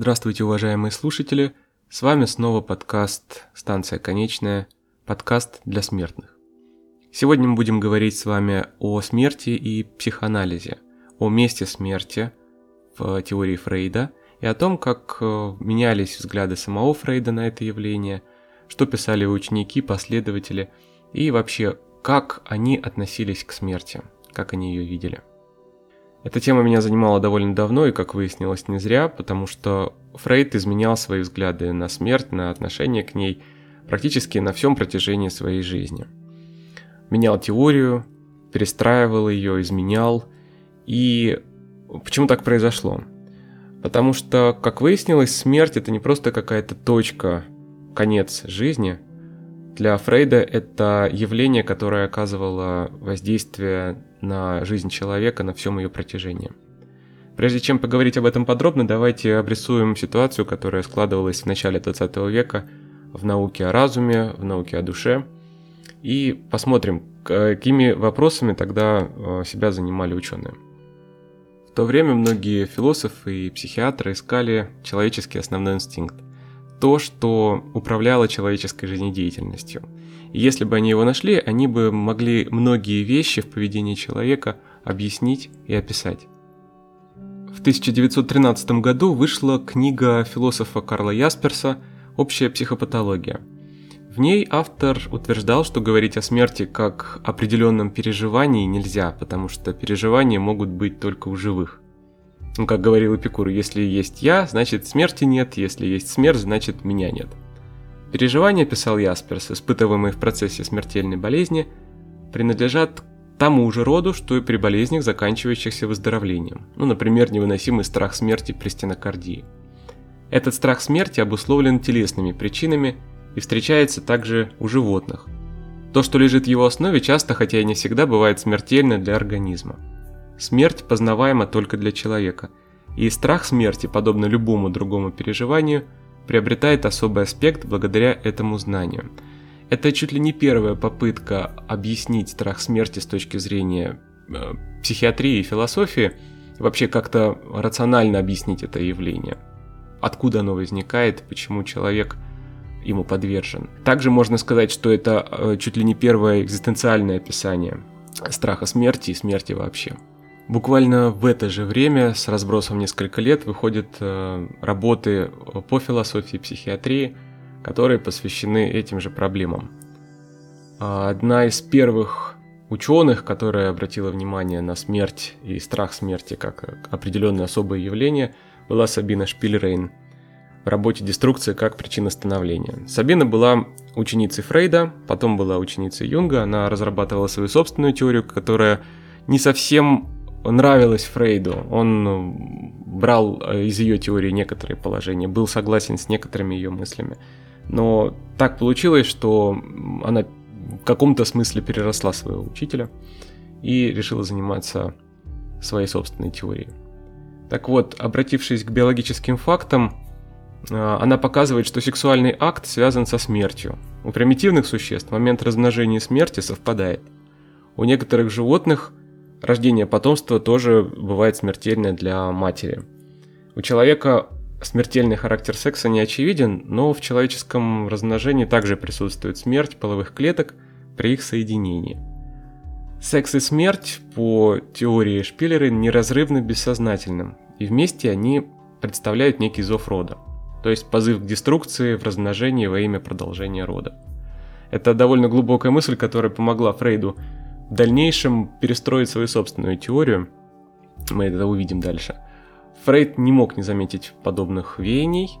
Здравствуйте, уважаемые слушатели! С вами снова подкаст «Станция конечная», подкаст для смертных. Сегодня мы будем говорить с вами о смерти и психоанализе, о месте смерти в теории Фрейда и о том, как э, менялись взгляды самого Фрейда на это явление, что писали ученики, последователи и вообще, как они относились к смерти, как они ее видели. Эта тема меня занимала довольно давно и, как выяснилось, не зря, потому что Фрейд изменял свои взгляды на смерть, на отношение к ней практически на всем протяжении своей жизни. Менял теорию, перестраивал ее, изменял. И почему так произошло? Потому что, как выяснилось, смерть это не просто какая-то точка, конец жизни. Для Фрейда это явление, которое оказывало воздействие на жизнь человека на всем ее протяжении. Прежде чем поговорить об этом подробно, давайте обрисуем ситуацию, которая складывалась в начале 20 века в науке о разуме, в науке о душе, и посмотрим, какими вопросами тогда э, себя занимали ученые. В то время многие философы и психиатры искали человеческий основной инстинкт, то, что управляло человеческой жизнедеятельностью. И если бы они его нашли, они бы могли многие вещи в поведении человека объяснить и описать. В 1913 году вышла книга философа Карла Ясперса «Общая психопатология». В ней автор утверждал, что говорить о смерти как определенном переживании нельзя, потому что переживания могут быть только у живых. Ну, как говорил Эпикур, если есть я, значит смерти нет, если есть смерть, значит меня нет. Переживания, писал Ясперс, испытываемые в процессе смертельной болезни, принадлежат тому же роду, что и при болезнях, заканчивающихся выздоровлением. Ну, например, невыносимый страх смерти при стенокардии. Этот страх смерти обусловлен телесными причинами и встречается также у животных. То, что лежит в его основе, часто, хотя и не всегда, бывает смертельно для организма. Смерть познаваема только для человека, и страх смерти, подобно любому другому переживанию, приобретает особый аспект благодаря этому знанию. Это чуть ли не первая попытка объяснить страх смерти с точки зрения э, психиатрии и философии, вообще как-то рационально объяснить это явление. Откуда оно возникает, почему человек ему подвержен. Также можно сказать, что это э, чуть ли не первое экзистенциальное описание страха смерти и смерти вообще. Буквально в это же время, с разбросом несколько лет, выходят э, работы по философии психиатрии, которые посвящены этим же проблемам. А одна из первых ученых, которая обратила внимание на смерть и страх смерти как определенное особое явление, была Сабина Шпильрейн в работе «Деструкция как причина становления». Сабина была ученицей Фрейда, потом была ученицей Юнга, она разрабатывала свою собственную теорию, которая не совсем нравилось Фрейду. Он ну, брал э, из ее теории некоторые положения, был согласен с некоторыми ее мыслями. Но так получилось, что она в каком-то смысле переросла своего учителя и решила заниматься своей собственной теорией. Так вот, обратившись к биологическим фактам, э, она показывает, что сексуальный акт связан со смертью. У примитивных существ момент размножения и смерти совпадает. У некоторых животных рождение потомства тоже бывает смертельное для матери. У человека смертельный характер секса не очевиден, но в человеческом размножении также присутствует смерть половых клеток при их соединении. Секс и смерть, по теории Шпиллера, неразрывно бессознательным, и вместе они представляют некий зов рода, то есть позыв к деструкции в размножении во имя продолжения рода. Это довольно глубокая мысль, которая помогла Фрейду в дальнейшем перестроить свою собственную теорию. Мы это увидим дальше. Фрейд не мог не заметить подобных веяний,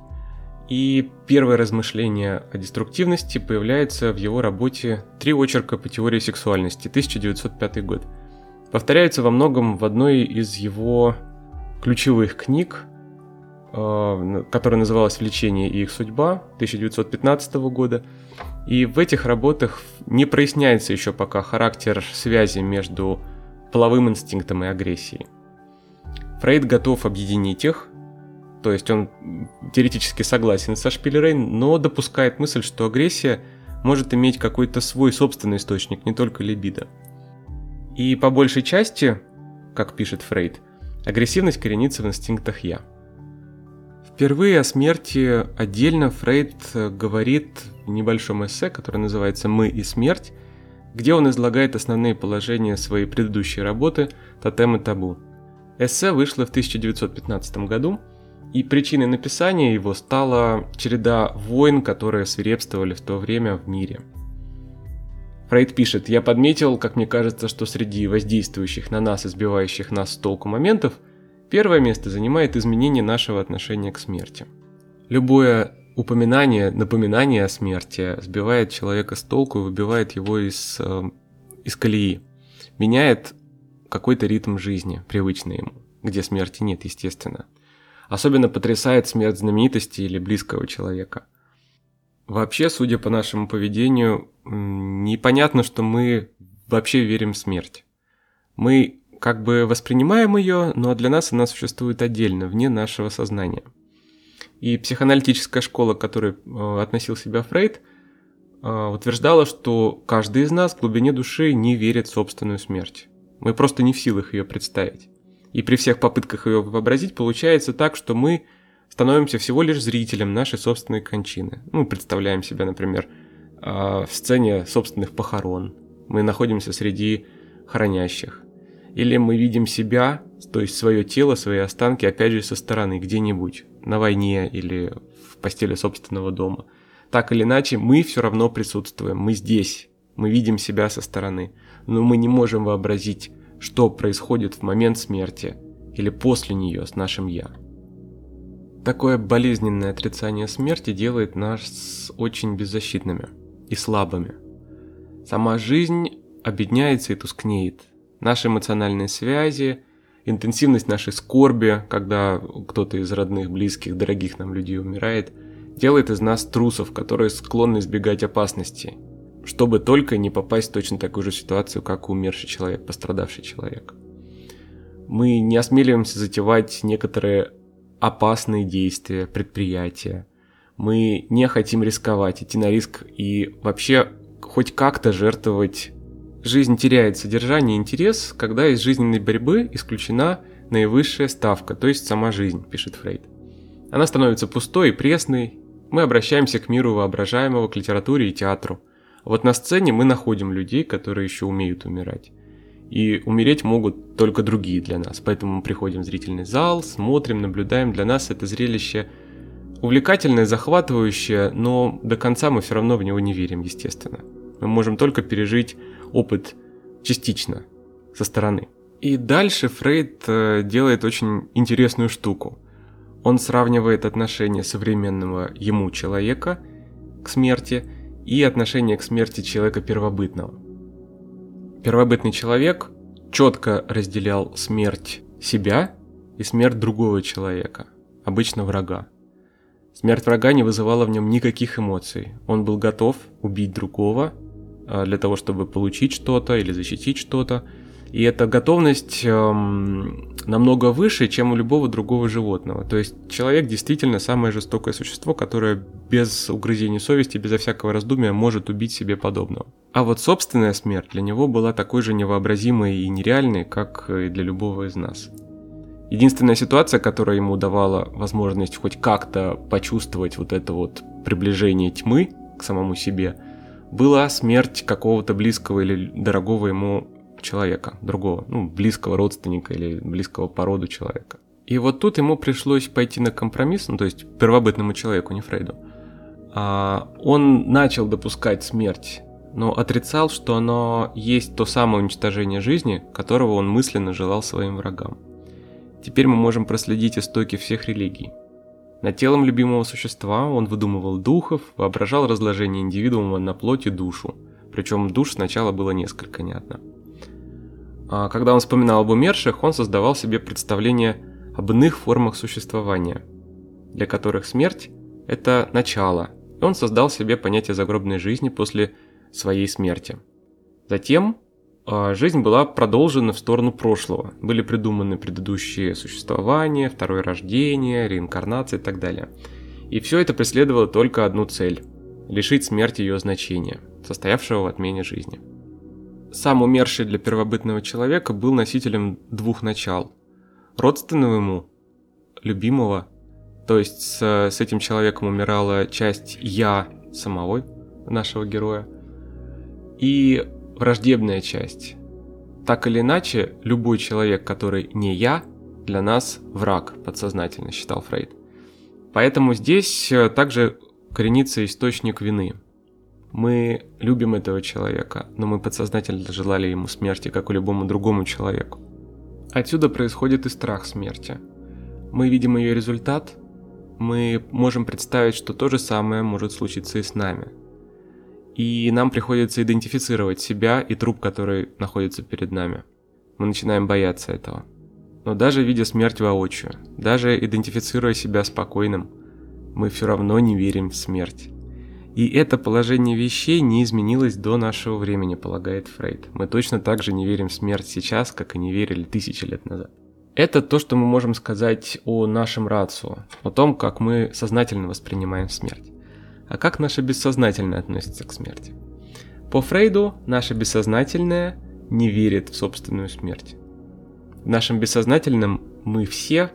и первое размышление о деструктивности появляется в его работе «Три очерка по теории сексуальности» 1905 год. Повторяется во многом в одной из его ключевых книг э, которая называлась «Влечение и их судьба» 1915 года. И в этих работах не проясняется еще пока характер связи между половым инстинктом и агрессией. Фрейд готов объединить их, то есть он теоретически согласен со Шпилерейн, но допускает мысль, что агрессия может иметь какой-то свой собственный источник, не только либидо. И по большей части, как пишет Фрейд, агрессивность коренится в инстинктах «я». Впервые о смерти отдельно Фрейд говорит в небольшом эссе, которое называется «Мы и смерть», где он излагает основные положения своей предыдущей работы «Тотем и табу». Эссе вышло в 1915 году, и причиной написания его стала череда войн, которые свирепствовали в то время в мире. Фрейд пишет, «Я подметил, как мне кажется, что среди воздействующих на нас и сбивающих нас с толку моментов, первое место занимает изменение нашего отношения к смерти. Любое упоминание, напоминание о смерти сбивает человека с толку и выбивает его из, э, из колеи, меняет какой-то ритм жизни, привычный ему, где смерти нет, естественно – Особенно потрясает смерть знаменитости или близкого человека. Вообще, судя по нашему поведению, непонятно, что мы вообще верим в смерть. Мы как бы воспринимаем ее, но для нас она существует отдельно, вне нашего сознания. И психоаналитическая школа, к которой э, относил себя Фрейд, э, утверждала, что каждый из нас в глубине души не верит в собственную смерть. Мы просто не в силах ее представить. И при всех попытках ее вообразить получается так, что мы становимся всего лишь зрителем нашей собственной кончины. Мы представляем себя, например, а, в сцене собственных похорон. Мы находимся среди хранящих. Или мы видим себя, то есть свое тело, свои останки, опять же, со стороны, где-нибудь, на войне или в постели собственного дома. Так или иначе, мы все равно присутствуем, мы здесь, мы видим себя со стороны, но мы не можем вообразить что происходит в момент смерти или после нее с нашим «я». Такое болезненное отрицание смерти делает нас очень беззащитными и слабыми. Сама жизнь обедняется и тускнеет. Наши эмоциональные связи, интенсивность нашей скорби, когда кто-то из родных, близких, дорогих нам людей умирает, делает из нас трусов, которые склонны избегать опасности чтобы только не попасть в точно такую же ситуацию, как умерший человек, пострадавший человек. Мы не осмеливаемся затевать некоторые опасные действия, предприятия. Мы не хотим рисковать, идти на риск и вообще хоть как-то жертвовать. Жизнь теряет содержание и интерес, когда из жизненной борьбы исключена наивысшая ставка, то есть сама жизнь, пишет Фрейд. Она становится пустой и пресной, мы обращаемся к миру воображаемого, к литературе и театру. Вот на сцене мы находим людей, которые еще умеют умирать. И умереть могут только другие для нас. Поэтому мы приходим в зрительный зал, смотрим, наблюдаем. Для нас это зрелище увлекательное, захватывающее, но до конца мы все равно в него не верим, естественно. Мы можем только пережить опыт частично, со стороны. И дальше Фрейд э, делает очень интересную штуку. Он сравнивает отношение современного ему человека к смерти – и отношение к смерти человека первобытного. Первобытный человек четко разделял смерть себя и смерть другого человека, обычно врага. Смерть врага не вызывала в нем никаких эмоций. Он был готов убить другого а, для того, чтобы получить что-то или защитить что-то. И эта готовность эм, намного выше, чем у любого другого животного. То есть человек действительно самое жестокое существо, которое без угрызений совести, безо всякого раздумия может убить себе подобного. А вот собственная смерть для него была такой же невообразимой и нереальной, как и для любого из нас. Единственная ситуация, которая ему давала возможность хоть как-то почувствовать вот это вот приближение тьмы к самому себе, была смерть какого-то близкого или дорогого ему человека, другого, ну, близкого родственника или близкого по роду человека. И вот тут ему пришлось пойти на компромисс, ну, то есть первобытному человеку, не Фрейду. А, он начал допускать смерть, но отрицал, что оно есть то самое уничтожение жизни, которого он мысленно желал своим врагам. Теперь мы можем проследить истоки всех религий. Над телом любимого существа он выдумывал духов, воображал разложение индивидуума на плоть и душу, причем душ сначала было несколько, не одна. А когда он вспоминал об умерших, он создавал себе представление об иных формах существования. для которых смерть – это начало, и он создал себе понятие загробной жизни после своей смерти. Затем э, жизнь была продолжена в сторону прошлого. Были придуманы предыдущие существования, второе рождение, реинкарнация и так далее. И все это преследовало только одну цель – лишить смерти ее значения, состоявшего в отмене жизни. Сам умерший для первобытного человека был носителем двух начал. Родственного ему, любимого, то есть с, с этим человеком умирала часть «я» самого нашего героя, и враждебная часть. Так или иначе, любой человек, который не «я», для нас враг, подсознательно считал Фрейд. Поэтому здесь э, также коренится источник вины – мы любим этого человека, но мы подсознательно желали ему смерти, как и любому другому человеку. Отсюда происходит и страх смерти. Мы видим ее результат, мы можем представить, что то же самое может случиться и с нами. И нам приходится идентифицировать себя и труп, который находится перед нами. Мы начинаем бояться этого. Но даже видя смерть воочию, даже идентифицируя себя спокойным, мы все равно не верим в смерть. И это положение вещей не изменилось до нашего времени, полагает Фрейд. Мы точно так же не верим в смерть сейчас, как и не верили тысячи лет назад. Это то, что мы можем сказать о нашем рацио, о том, как мы сознательно воспринимаем смерть. А как наше бессознательное относится к смерти? По Фрейду, наше бессознательное не верит в собственную смерть. В нашем бессознательном мы все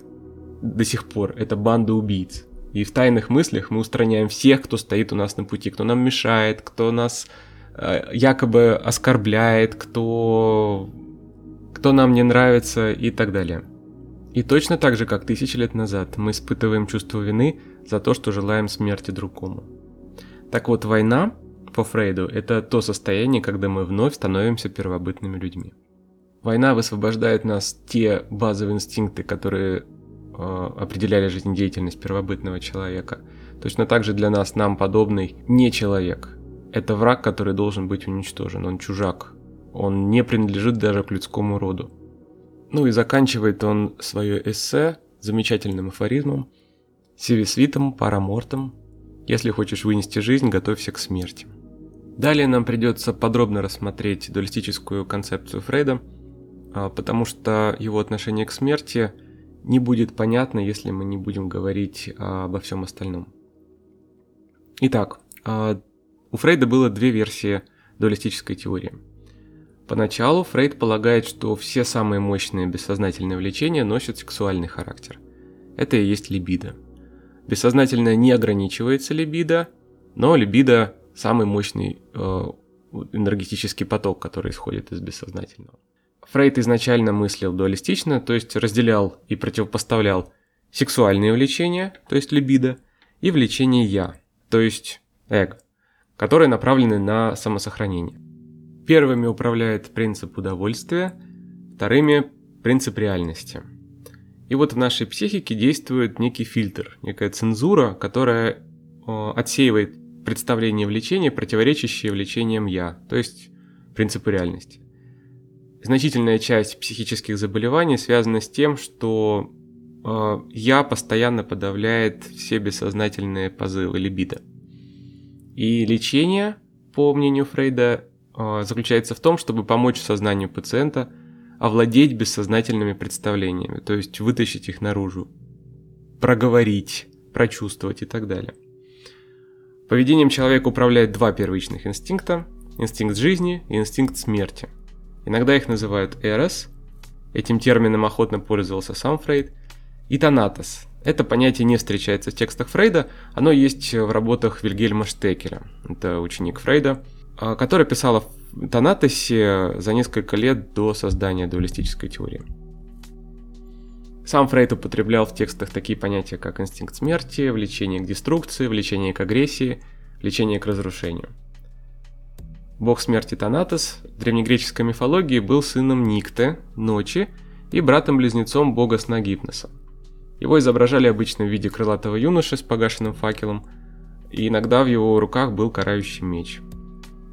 до сих пор это банда убийц, и в тайных мыслях мы устраняем всех, кто стоит у нас на пути, кто нам мешает, кто нас э, якобы оскорбляет, кто, кто нам не нравится и так далее. И точно так же, как тысячи лет назад, мы испытываем чувство вины за то, что желаем смерти другому. Так вот, война, по Фрейду, это то состояние, когда мы вновь становимся первобытными людьми. Война высвобождает нас те базовые инстинкты, которые определяли жизнедеятельность первобытного человека. Точно так же для нас, нам подобный, не человек. Это враг, который должен быть уничтожен, он чужак. Он не принадлежит даже к людскому роду. Ну и заканчивает он свое эссе замечательным афоризмом «Севисвитом парамортом. Если хочешь вынести жизнь, готовься к смерти». Далее нам придется подробно рассмотреть дуалистическую концепцию Фрейда, а, потому что его отношение к смерти – не будет понятно, если мы не будем говорить обо всем остальном. Итак, а, у Фрейда было две версии дуалистической теории. Поначалу Фрейд полагает, что все самые мощные бессознательные влечения носят сексуальный характер. Это и есть либидо. Бессознательное не ограничивается либидо, но либидо самый мощный э, энергетический поток, который исходит из бессознательного. Фрейд изначально мыслил дуалистично, то есть разделял и противопоставлял сексуальные влечения, то есть либидо, и влечение «я», то есть эго, которые направлены на самосохранение. Первыми управляет принцип удовольствия, вторыми – принцип реальности. И вот в нашей психике действует некий фильтр, некая цензура, которая отсеивает представление влечения, противоречащие влечениям «я», то есть принципу реальности. Значительная часть психических заболеваний связана с тем, что э, я постоянно подавляет все бессознательные позывы либидо. И лечение, по мнению Фрейда, э, заключается в том, чтобы помочь сознанию пациента овладеть бессознательными представлениями, то есть вытащить их наружу, проговорить, прочувствовать и так далее. Поведением человека управляет два первичных инстинкта – инстинкт жизни и инстинкт смерти – Иногда их называют эрос, этим термином охотно пользовался сам Фрейд, и танатос. Это понятие не встречается в текстах Фрейда, оно есть в работах Вильгельма Штекера, это ученик Фрейда, а, который писал о танатосе за несколько лет до создания дуалистической теории. Сам Фрейд употреблял в текстах такие понятия, как инстинкт смерти, влечение к деструкции, влечение к агрессии, влечение к разрушению – Бог смерти Танатос в древнегреческой мифологии был сыном Никте, Ночи, и братом-близнецом бога сна Гипноса. Его изображали обычно в виде крылатого юноши с погашенным факелом, и иногда в его руках был карающий меч.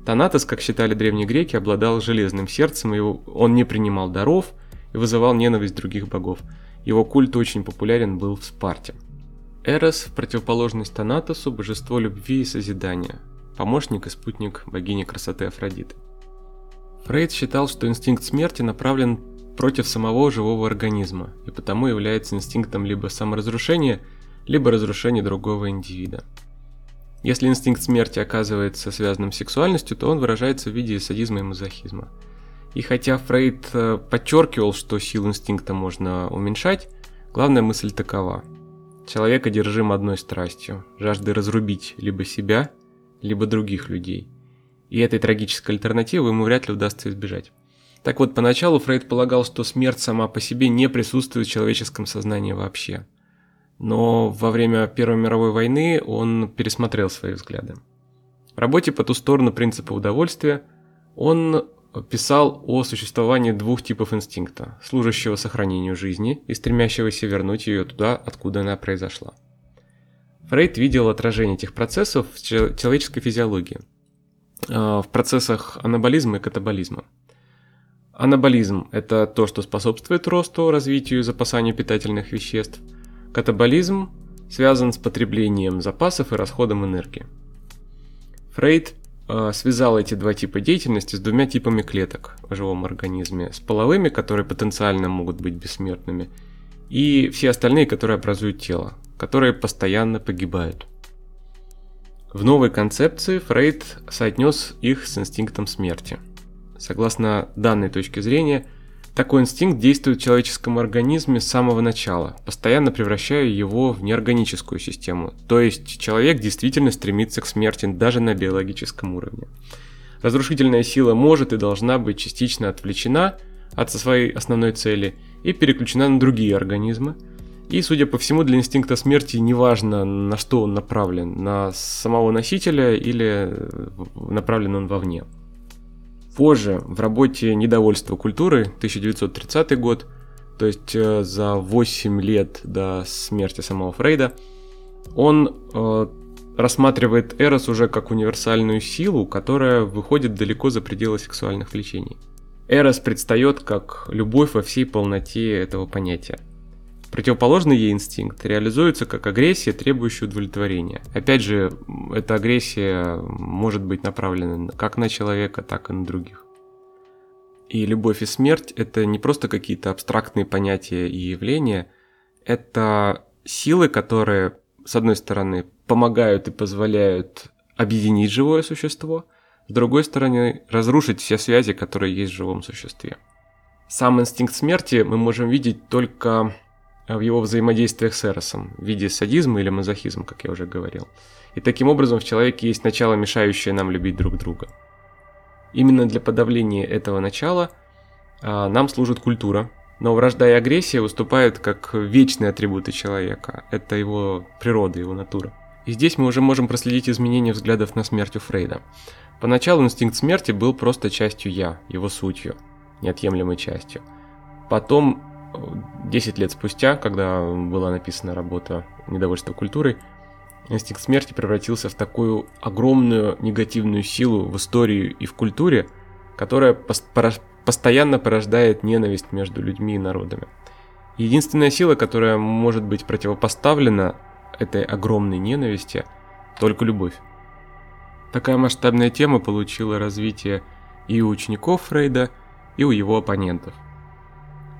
Танатос, как считали древние греки, обладал железным сердцем, и он не принимал даров и вызывал ненависть других богов. Его культ очень популярен был в Спарте. Эрос в противоположность Танатосу – божество любви и созидания, помощник и спутник богини красоты Афродиты. Фрейд считал, что инстинкт смерти направлен против самого живого организма и потому является инстинктом либо саморазрушения, либо разрушения другого индивида. Если инстинкт смерти оказывается связанным с сексуальностью, то он выражается в виде садизма и мазохизма. И хотя Фрейд э, подчеркивал, что силу инстинкта можно уменьшать, главная мысль такова. Человек одержим одной страстью – жаждой разрубить либо себя, либо других людей. И этой трагической альтернативы ему вряд ли удастся избежать. Так вот, поначалу Фрейд полагал, что смерть сама по себе не присутствует в человеческом сознании вообще. Но во время Первой мировой войны он пересмотрел свои взгляды. В работе «По ту сторону принципа удовольствия» он писал о существовании двух типов инстинкта – служащего сохранению жизни и стремящегося вернуть ее туда, откуда она произошла. Фрейд видел отражение этих процессов в человеческой физиологии, а, в процессах анаболизма и катаболизма – Анаболизм – это то, что способствует росту, развитию и запасанию питательных веществ. Катаболизм связан с потреблением запасов и расходом энергии. Фрейд э, связал эти два типа деятельности с двумя типами клеток в живом организме. С половыми, которые потенциально могут быть бессмертными, и все остальные, которые образуют тело, которые постоянно погибают. В новой концепции Фрейд соотнес их с инстинктом смерти – Согласно данной точке зрения, такой инстинкт действует в человеческом организме с самого начала, постоянно превращая его в неорганическую систему. То есть человек действительно стремится к смерти даже на биологическом уровне. Разрушительная сила может и должна быть частично отвлечена от своей основной цели и переключена на другие организмы. И, судя по всему, для инстинкта смерти неважно, на что он направлен, на самого носителя или направлен он вовне. Позже в работе «Недовольство культуры» 1930 год, то есть э, за 8 лет до смерти самого Фрейда, он э, рассматривает Эрос уже как универсальную силу, которая выходит далеко за пределы сексуальных влечений. Эрос предстает как любовь во всей полноте этого понятия. Противоположный ей инстинкт реализуется как агрессия, требующая удовлетворения. Опять же, эта агрессия может быть направлена как на человека, так и на других. И любовь и смерть – это не просто какие-то абстрактные понятия и явления, это силы, которые, с одной стороны, помогают и позволяют объединить живое существо, с другой стороны, разрушить все связи, которые есть в живом существе. Сам инстинкт смерти мы можем видеть только в его взаимодействиях с Эросом в виде садизма или мазохизма, как я уже говорил. И таким образом в человеке есть начало, мешающее нам любить друг друга. Именно для подавления этого начала а, нам служит культура, но вражда и агрессия выступают как вечные атрибуты человека. Это его природа, его натура. И здесь мы уже можем проследить изменения взглядов на смерть у Фрейда. Поначалу инстинкт смерти был просто частью «я», его сутью, неотъемлемой частью. Потом 10 лет спустя, когда была написана работа «Недовольство культурой», инстинкт смерти превратился в такую огромную негативную силу в истории и в культуре, которая постоянно порождает ненависть между людьми и народами. Единственная сила, которая может быть противопоставлена этой огромной ненависти, только любовь. Такая масштабная тема получила развитие и у учеников Фрейда, и у его оппонентов –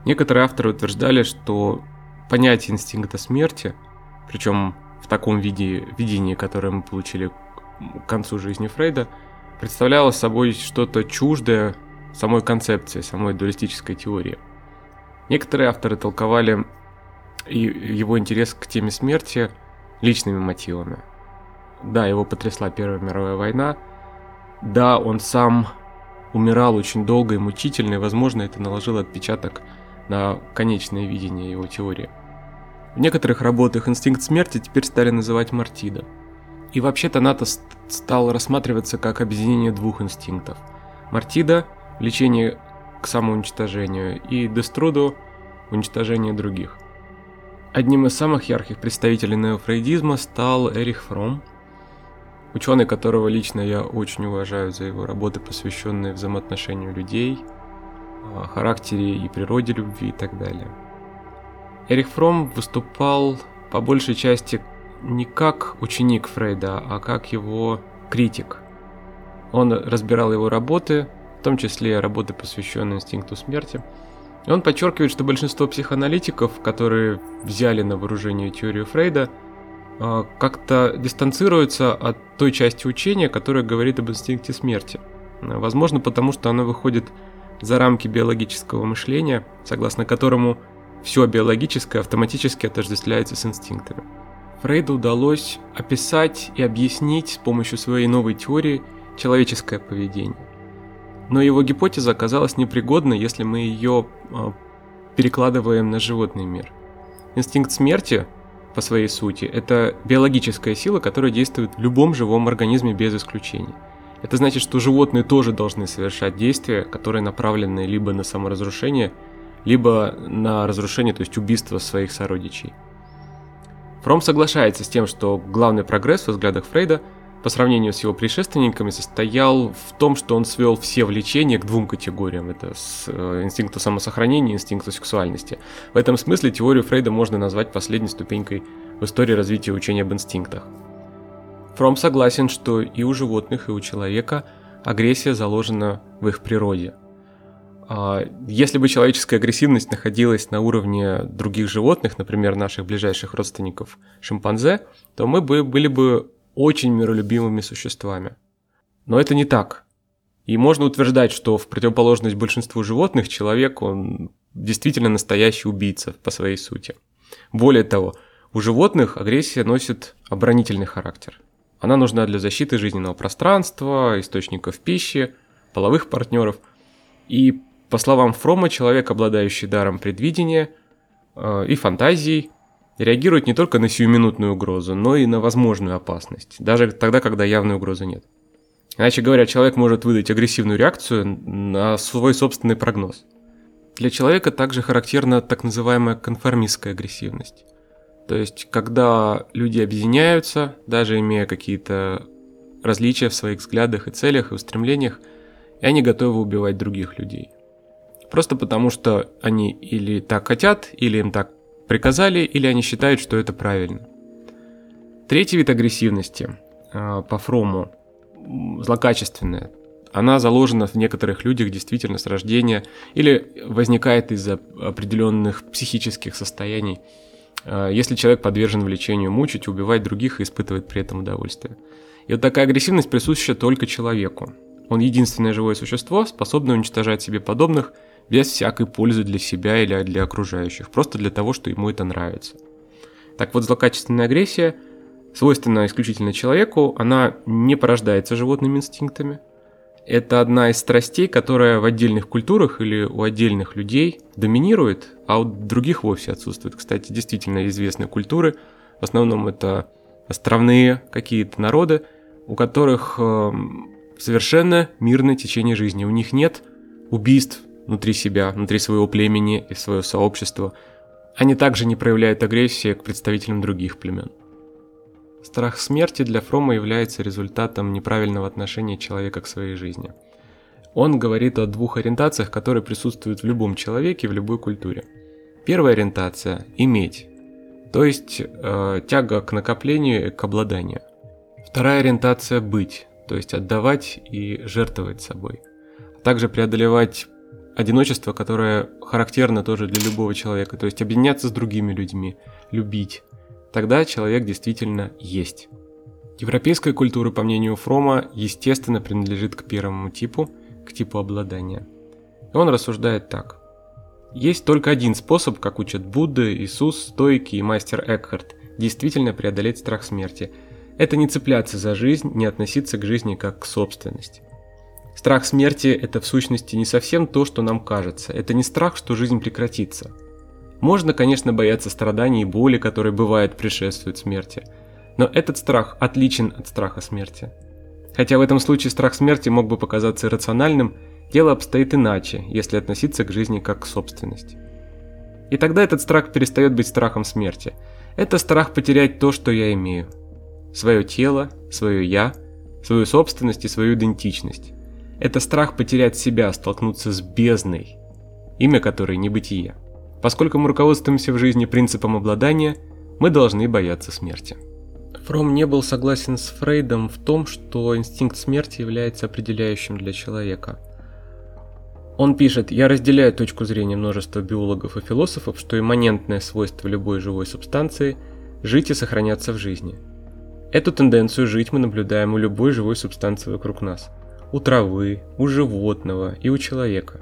Некоторые авторы утверждали, что понятие инстинкта смерти, причем в таком виде видении, которое мы получили к концу жизни Фрейда, представляло собой что-то чуждое самой концепции, самой дуалистической теории. Некоторые авторы толковали его интерес к теме смерти личными мотивами. Да, его потрясла Первая мировая война. Да, он сам умирал очень долго и мучительно, и, возможно, это наложило отпечаток на конечное видение его теории. В некоторых работах инстинкт смерти теперь стали называть Мартида. И вообще Танатос стал рассматриваться как объединение двух инстинктов. Мартида – влечение к самоуничтожению, и Деструдо – уничтожение других. Одним из самых ярких представителей неофрейдизма стал Эрих Фром, ученый, которого лично я очень уважаю за его работы, посвященные взаимоотношению людей – характере и природе любви и так далее. Эрих Фром выступал по большей части не как ученик Фрейда, а как его критик. Он разбирал его работы, в том числе работы, посвященные инстинкту смерти. И он подчеркивает, что большинство психоаналитиков, которые взяли на вооружение теорию Фрейда, а, как-то дистанцируются от той части учения, которая говорит об инстинкте смерти. Возможно, потому что она выходит за рамки биологического мышления, согласно которому все биологическое автоматически отождествляется с инстинктами. Фрейду удалось описать и объяснить с помощью своей новой теории человеческое поведение. Но его гипотеза оказалась непригодной, если мы ее э, перекладываем на животный мир. Инстинкт смерти, по своей сути, это биологическая сила, которая действует в любом живом организме без исключения. Это значит, что животные тоже должны совершать действия, которые направлены либо на саморазрушение, либо на разрушение, то есть убийство своих сородичей. Фром соглашается с тем, что главный прогресс в взглядах Фрейда по сравнению с его предшественниками состоял в том, что он свел все влечения к двум категориям. Это с э, инстинкту самосохранения и инстинкту сексуальности. В этом смысле теорию Фрейда можно назвать последней ступенькой в истории развития учения об инстинктах. Фром согласен, что и у животных, и у человека агрессия заложена в их природе. А, если бы человеческая агрессивность находилась на уровне других животных, например, наших ближайших родственников шимпанзе, то мы бы были бы очень миролюбимыми существами. Но это не так. И можно утверждать, что в противоположность большинству животных человек, он действительно настоящий убийца по своей сути. Более того, у животных агрессия носит оборонительный характер. Она нужна для защиты жизненного пространства, источников пищи, половых партнеров. И по словам Фрома, человек, обладающий даром предвидения э, и фантазией, реагирует не только на сиюминутную угрозу, но и на возможную опасность, даже тогда, когда явной угрозы нет. Иначе говоря, человек может выдать агрессивную реакцию на свой собственный прогноз. Для человека также характерна так называемая конформистская агрессивность. То есть, когда люди объединяются, даже имея какие-то различия в своих взглядах и целях и устремлениях, и они готовы убивать других людей. Просто потому, что они или так хотят, или им так приказали, или они считают, что это правильно. Третий вид агрессивности а, по Фрому злокачественная. Она заложена в некоторых людях действительно с рождения или возникает из-за определенных психических состояний, если человек подвержен влечению мучить, убивать других и испытывает при этом удовольствие. И вот такая агрессивность присуща только человеку. Он единственное живое существо, способное уничтожать себе подобных – без всякой пользы для себя или для окружающих, просто для того, что ему это нравится. Так вот, злокачественная агрессия свойственна исключительно человеку, она не порождается животными инстинктами. Это одна из страстей, которая в отдельных культурах или у отдельных людей доминирует, а у других вовсе отсутствует. Кстати, действительно известны культуры, в основном это островные какие-то народы, у которых э, совершенно мирное течение жизни. У них нет убийств, внутри себя, внутри своего племени и своего сообщества, они также не проявляют агрессии к представителям других племен. Страх смерти для Фрома является результатом неправильного отношения человека к своей жизни. Он говорит о двух ориентациях, которые присутствуют в любом человеке в любой культуре. Первая ориентация – иметь, то есть э, тяга к накоплению и к обладанию. Вторая ориентация – быть, то есть отдавать и жертвовать собой. А также преодолевать одиночество, которое характерно тоже для любого человека, то есть объединяться с другими людьми, любить. Тогда человек действительно есть. Европейская культура, по мнению Фрома, естественно принадлежит к первому типу, к типу обладания. И он рассуждает так. Есть только один способ, как учат Будда, Иисус, стойки и мастер Экхарт, действительно преодолеть страх смерти. Это не цепляться за жизнь, не относиться к жизни как к собственности. Страх смерти – это в сущности не совсем то, что нам кажется. Это не страх, что жизнь прекратится. Можно, конечно, бояться страданий и боли, которые бывают предшествуют смерти. Но этот страх отличен от страха смерти. Хотя в этом случае страх смерти мог бы показаться иррациональным, дело обстоит иначе, если относиться к жизни как к собственности. И тогда этот страх перестает быть страхом смерти. Это страх потерять то, что я имею. Свое тело, свое «я», свою собственность и свою идентичность. Это страх потерять себя, столкнуться с бездной, имя которой небытие. Поскольку мы руководствуемся в жизни принципом обладания, мы должны бояться смерти. Фром не был согласен с Фрейдом в том, что инстинкт смерти является определяющим для человека. Он пишет, я разделяю точку зрения множества биологов и философов, что имманентное свойство любой живой субстанции – жить и сохраняться в жизни. Эту тенденцию жить мы наблюдаем у любой живой субстанции вокруг нас. У травы, у животного и у человека.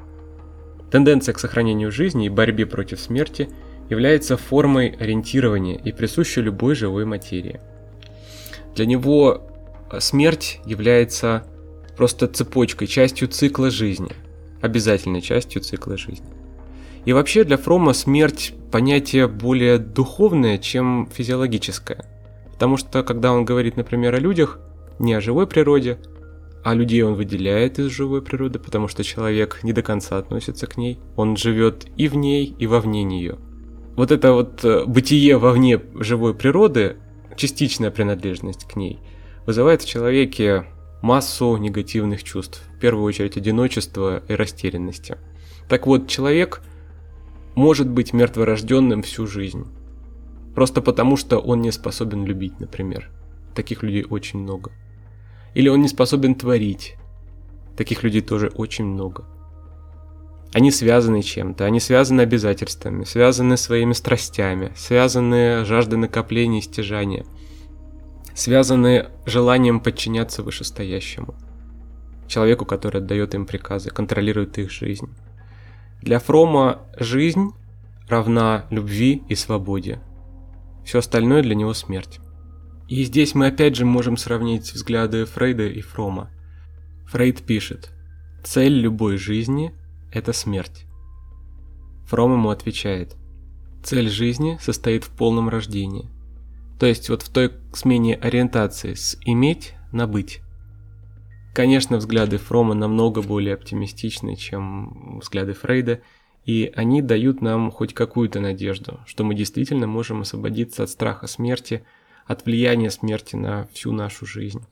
Тенденция к сохранению жизни и борьбе против смерти является формой ориентирования и присуща любой живой материи. Для него э, смерть является просто цепочкой, частью цикла жизни – обязательной частью цикла жизни. И вообще для Фрома смерть понятие более духовное, чем физиологическое. Потому что когда он говорит, например, о людях, не о живой природе, а людей он выделяет из живой природы, потому что человек не до конца относится к ней. Он живет и в ней, и вовне нее. Вот это вот э, бытие вовне живой природы, частичная принадлежность к ней, вызывает в человеке массу негативных чувств, в первую очередь одиночества и растерянности. Так вот, человек может быть мертворожденным всю жизнь. Просто потому, что он не способен любить, например. Таких людей очень много. Или он не способен творить. Таких людей тоже очень много. Они связаны чем-то, они связаны обязательствами, связаны своими страстями, связаны жаждой накопления и стяжания – связаны желанием подчиняться вышестоящему, человеку, который отдает им приказы, контролирует их жизнь. Для Фрома жизнь равна любви и свободе. Все остальное для него смерть. И здесь мы опять же можем сравнить взгляды Фрейда и Фрома. Фрейд пишет, цель любой жизни – это смерть. Фром ему отвечает, цель жизни состоит в полном рождении – то есть вот в той смене ориентации с иметь на быть. Конечно, взгляды Фрома намного более оптимистичны, чем взгляды Фрейда, и они дают нам хоть какую-то надежду, что мы действительно можем освободиться от страха смерти, от влияния смерти на всю нашу жизнь.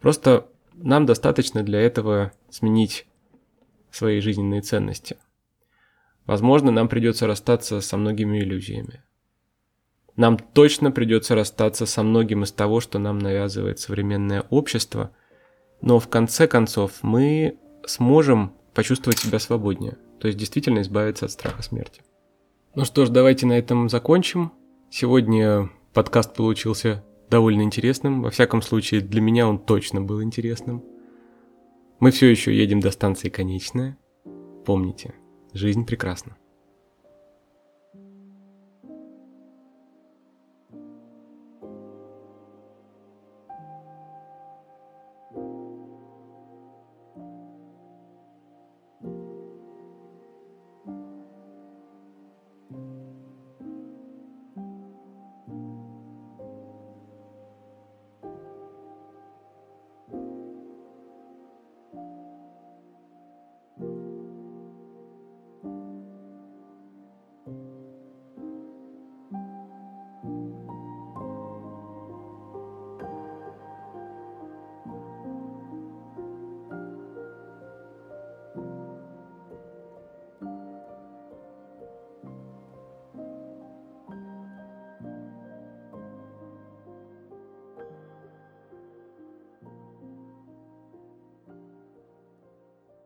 Просто нам достаточно для этого сменить свои жизненные ценности. Возможно, нам придется расстаться со многими иллюзиями. Нам точно придется расстаться со многим из того, что нам навязывает современное общество, но в конце концов мы сможем почувствовать себя свободнее, то есть действительно избавиться от страха смерти. Ну что ж, давайте на этом закончим. Сегодня подкаст получился довольно интересным, во всяком случае для меня он точно был интересным. Мы все еще едем до станции конечная. Помните, жизнь прекрасна.